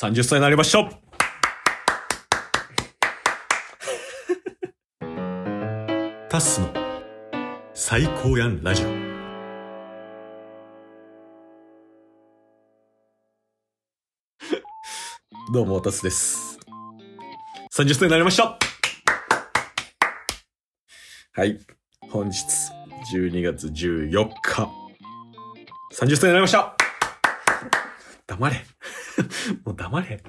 30歳になりました タスの最高やんラジオ。どうも、タスです。30歳になりましたはい。本日、12月14日、30歳になりました黙れ。もう黙れ。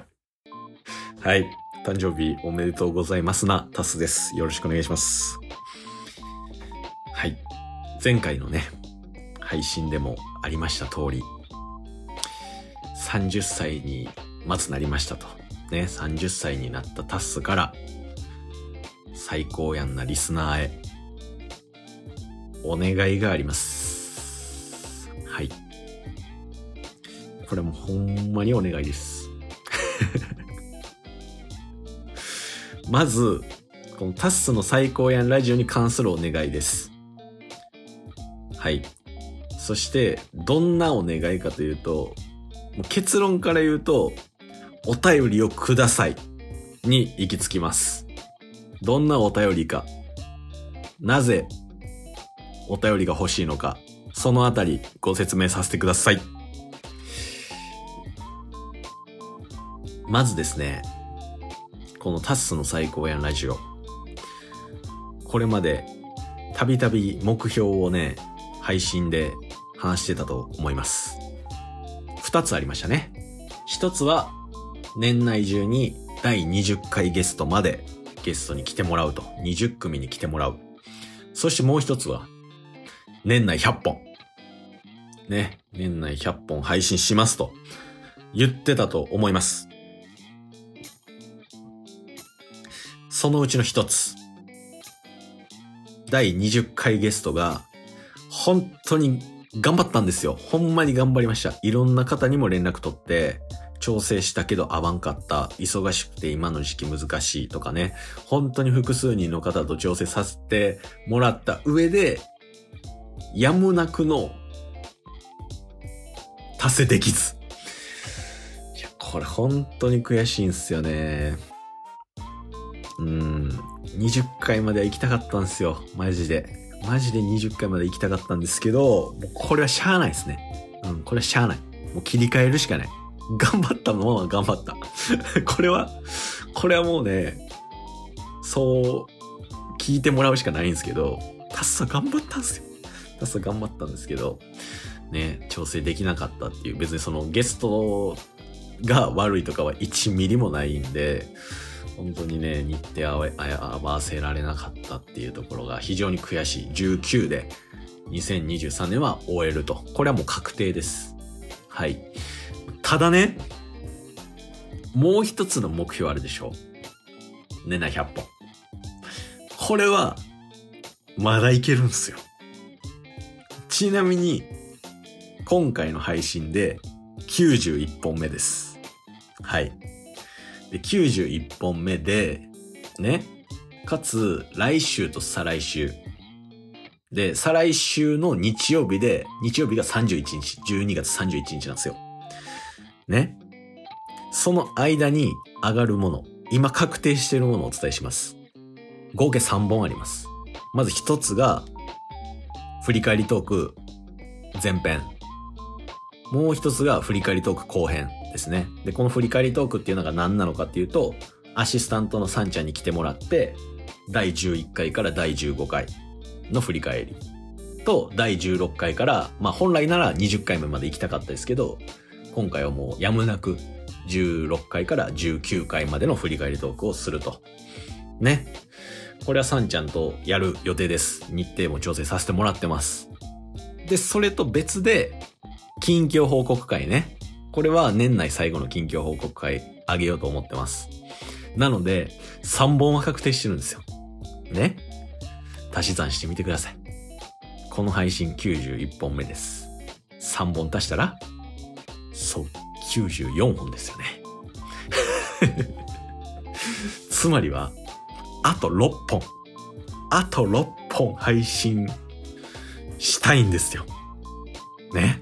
はい。誕生日おめでとうございますな、タスです。よろしくお願いします。はい。前回のね、配信でもありました通り、30歳にまずなりましたと。ね、30歳になったタスから、最高やんなリスナーへ、お願いがあります。はい。これもほんまにお願いです。まず、このタッスの最高やんラジオに関するお願いです。はい。そして、どんなお願いかというと、もう結論から言うと、お便りをくださいに行き着きます。どんなお便りか、なぜお便りが欲しいのか、そのあたりご説明させてください。まずですね、このタッスの最高やんラジオ。これまでたびたび目標をね、配信で話してたと思います。二つありましたね。一つは年内中に第20回ゲストまでゲストに来てもらうと。20組に来てもらう。そしてもう一つは年内100本。ね。年内100本配信しますと言ってたと思います。そのうちの一つ。第20回ゲストが、本当に頑張ったんですよ。ほんまに頑張りました。いろんな方にも連絡取って、調整したけど合わんかった。忙しくて今の時期難しいとかね。本当に複数人の方と調整させてもらった上で、やむなくの達成できず。いや、これ本当に悔しいんすよね。うん。20回までは行きたかったんですよ。マジで。マジで20回まで行きたかったんですけど、もうこれはしゃあないですね。うん、これはしゃあない。もう切り替えるしかない。頑張ったまま頑張った。これは、これはもうね、そう、聞いてもらうしかないんですけど、タッサ頑張ったんですよ。タッサ頑張ったんですけど、ね、調整できなかったっていう、別にそのゲストが悪いとかは1ミリもないんで、本当にね、日程合わせられなかったっていうところが非常に悔しい。19で2023年は終えると。これはもう確定です。はい。ただね、もう一つの目標あるでしょ年内100本。これは、まだいけるんすよ。ちなみに、今回の配信で91本目です。はい。で、91本目で、ね。かつ、来週と再来週。で、再来週の日曜日で、日曜日が31日、12月31日なんですよ。ね。その間に上がるもの、今確定しているものをお伝えします。合計3本あります。まず1つが、振り返りトーク前編。もう一つが振り返りトーク後編ですね。で、この振り返りトークっていうのが何なのかっていうと、アシスタントのサンちゃんに来てもらって、第11回から第15回の振り返りと、第16回から、まあ本来なら20回目まで行きたかったですけど、今回はもうやむなく16回から19回までの振り返りトークをすると。ね。これはサンちゃんとやる予定です。日程も調整させてもらってます。で、それと別で、近況報告会ね。これは年内最後の近況報告会あげようと思ってます。なので、3本は確定してるんですよ。ね？足し算してみてください。この配信91本目です。3本足したら、そう、94本ですよね。つまりは、あと6本。あと6本配信したいんですよ。ね？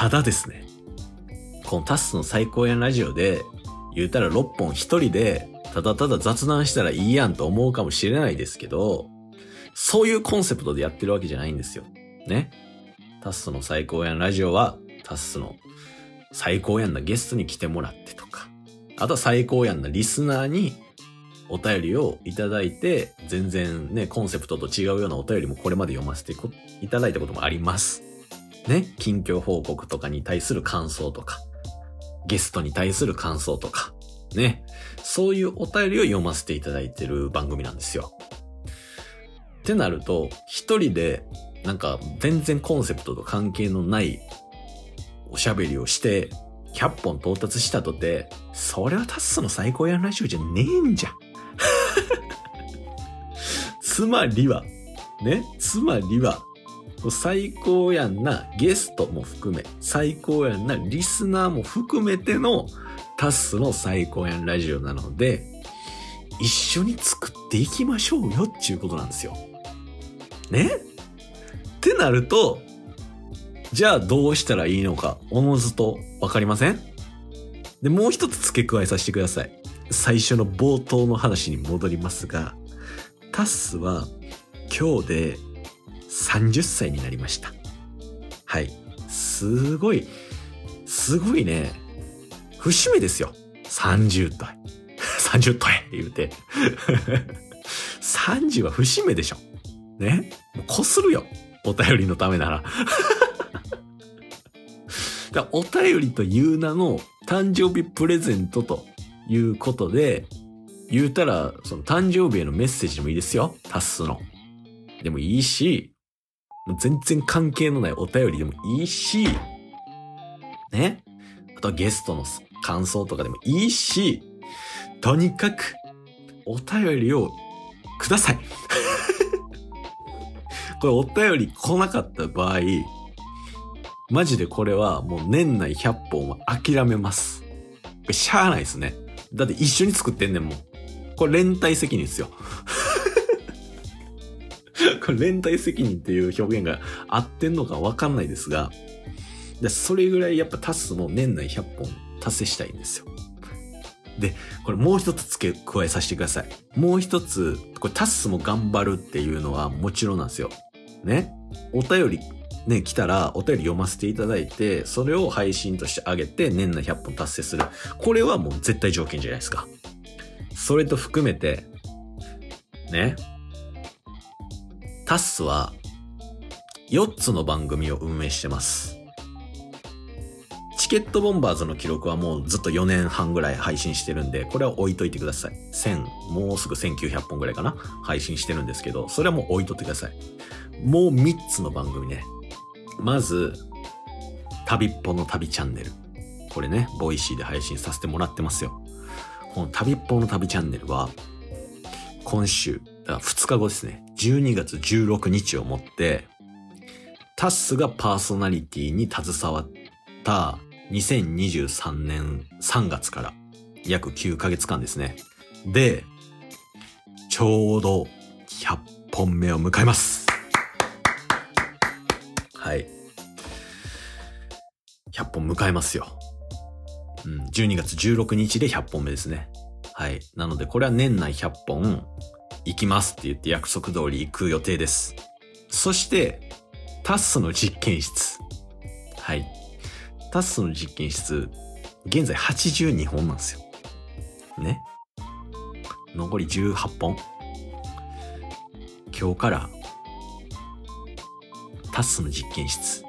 ただですね。このタスの最高やんラジオで、言うたら6本一人で、ただただ雑談したらいいやんと思うかもしれないですけど、そういうコンセプトでやってるわけじゃないんですよ。ね。タスの最高やんラジオは、タスの最高やんなゲストに来てもらってとか、あとは最高やんなリスナーにお便りをいただいて、全然ね、コンセプトと違うようなお便りもこれまで読ませていただいたこともあります。ね、近況報告とかに対する感想とか、ゲストに対する感想とか、ね、そういうお便りを読ませていただいてる番組なんですよ。ってなると、一人で、なんか全然コンセプトと関係のないおしゃべりをして、100本到達したとて、それはタスの最高やんラジオじゃねえんじゃん。つまりは、ね、つまりは、最高やんなゲストも含め、最高やんなリスナーも含めてのタッスの最高やんラジオなので、一緒に作っていきましょうよっていうことなんですよ。ね？ってなると、じゃあどうしたらいいのか、おのずとわかりません？で、もう一つ付け加えさせてください。最初の冒頭の話に戻りますが、タッスは今日で30歳になりました。はい。すごい、すごいね、節目ですよ。30歳。30歳って言うて。30は節目でしょ。ね？もうこするよ。お便りのためなら。だお便りという名の誕生日プレゼントということで、言うたら、その誕生日へのメッセージもいいですよ。タスの。でもいいし、全然関係のないお便りでもいいし、ね。あとはゲストの感想とかでもいいし、とにかく、お便りをください。これお便り来なかった場合、マジでこれはもう年内100本は諦めます。しゃあないですね。だって一緒に作ってんねんもん。これ連帯責任ですよ。これ連帯責任っていう表現が合ってんのかわかんないですが、でそれぐらいやっぱタスも年内100本達成したいんですよ。で、これもう一つ付け加えさせてください。もう一つ、これタスも頑張るっていうのはもちろんなんですよ。ね。お便りね、来たらお便り読ませていただいて、それを配信としてあげて年内100本達成する。これはもう絶対条件じゃないですか。それと含めて、ね。タッスは4つの番組を運営してます。チケットボンバーズの記録はもうずっと4年半ぐらい配信してるんで、これは置いといてください。1000、もうすぐ1900本ぐらいかな配信してるんですけど、それはもう置いとってください。もう3つの番組ね。まず、旅っぽの旅チャンネル。これね、ボイシーで配信させてもらってますよ。この旅っぽの旅チャンネルは、今週、2日後ですね、12月16日をもって、タッスがパーソナリティに携わった2023年3月から約9ヶ月間ですね。で、ちょうど100本目を迎えます。はい。100本迎えますよ。うん、12月16日で100本目ですね。はい。なので、これは年内100本行きますって言って約束通り行く予定です。そして、タッスの実験室。はい。タッスの実験室、現在82本なんですよ。ね。残り18本。今日からタッスの実験室。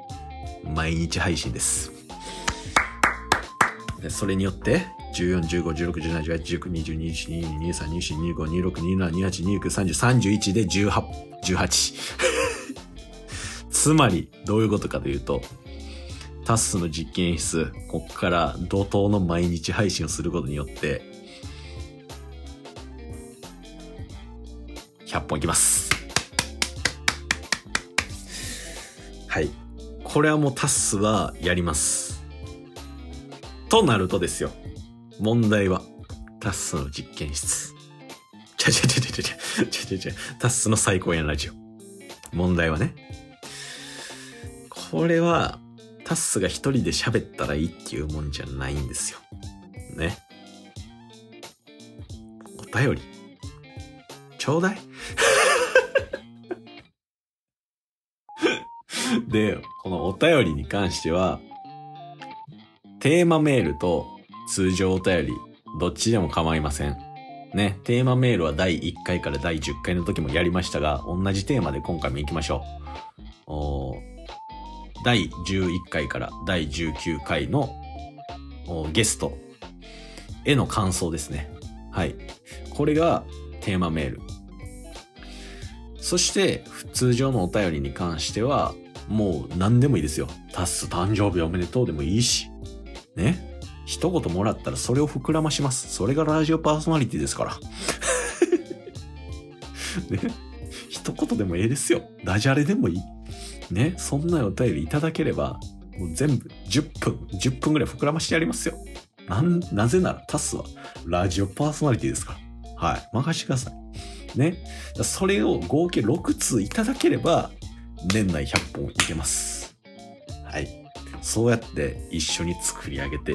毎日配信です。でそれによって、14、15、16、17、18、19、20、21、22、23、24、25、26、27、28、29、30、31で18、18。つまり、どういうことかというと、タスの実験室、こっから怒涛の毎日配信をすることによって、100本いきます。はい。これはもうタスはやります。となるとですよ。問題は、タッスの実験室。ちゃちゃちゃちゃちゃちゃちゃちゃタスの最高やんラジオ。問題はね。これは、タッスが一人で喋ったらいいっていうもんじゃないんですよ。ね。お便り。ちょうだいで、このお便りに関しては、テーマメールと通常お便り、どっちでも構いません。ね、テーマメールは第1回から第10回の時もやりましたが、同じテーマで今回も行きましょう。お第11回から第19回のゲストへの感想ですね。はい。これがテーマメール。そして、通常のお便りに関しては、もう何でもいいですよ。タッス誕生日おめでとうでもいいし。ね。一言もらったらそれを膨らまします。それがラジオパーソナリティですから。ね。一言でもええですよ。ダジャレでもいい。ね。そんなお便りいただければ、もう全部10分、10分ぐらい膨らましてやりますよ。な、なぜならタスはラジオパーソナリティですから。はい。任してください。ね。それを合計6通いただければ、年内100本いけます。はい。そうやって一緒に作り上げて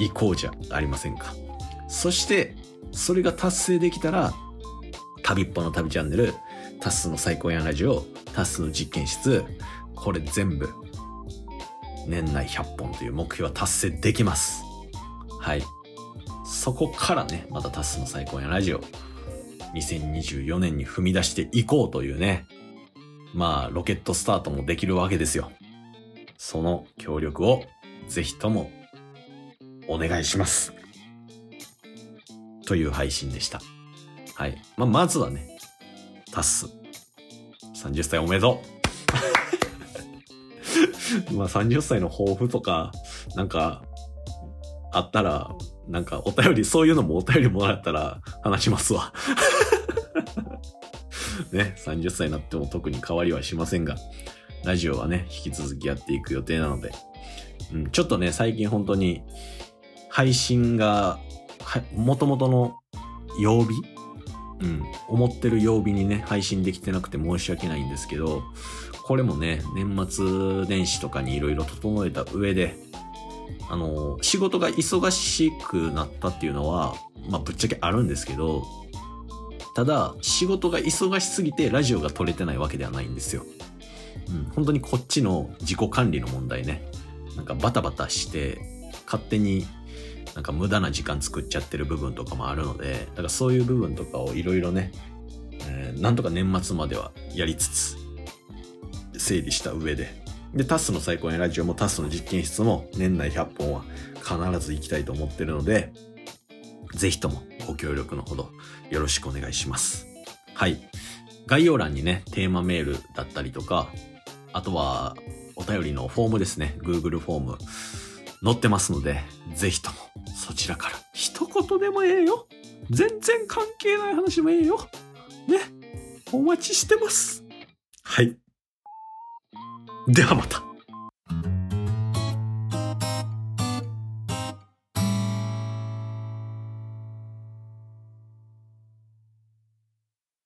いこうじゃありませんか。そして、それが達成できたら、旅っぽの旅チャンネル、タスの最高やラジオ、タスの実験室、これ全部、年内100本という目標は達成できます。はい。そこからね、またタスの最高やラジオ、2024年に踏み出していこうというね、まあ、ロケットスタートもできるわけですよ。その協力をぜひともお願いします。という配信でした。はい。ま、まずはね、タス。30歳おめでとう まあ30歳の抱負とか、なんか、あったら、なんかお便り、そういうのもお便りもらったら話しますわ ね、30歳になっても特に変わりはしませんが、ラジオはね、引き続きやっていく予定なので、うん、ちょっとね、最近本当に配信が、は、元々の曜日？うん、思ってる曜日にね、配信できてなくて申し訳ないんですけど、これもね、年末年始とかに色々整えた上で、あの、仕事が忙しくなったっていうのは、まあ、ぶっちゃけあるんですけど、ただ、仕事が忙しすぎてラジオが撮れてないわけではないんですよ。うん、本当にこっちの自己管理の問題ね。なんかバタバタして、勝手になんか無駄な時間作っちゃってる部分とかもあるので、だからそういう部分とかをいろいろね、えー、なんとか年末まではやりつつ、整理した上で、で、タスの最高にラジオもタスの実験室も年内100本は必ず行きたいと思ってるので、ぜひともご協力のほどよろしくお願いします。はい。概要欄にね、テーマメールだったりとか、あとはお便りのフォームですね。Google フォーム載ってますので、ぜひともそちらから一言でもええよ。全然関係ない話もええよ。ね。お待ちしてます。はい。ではまた。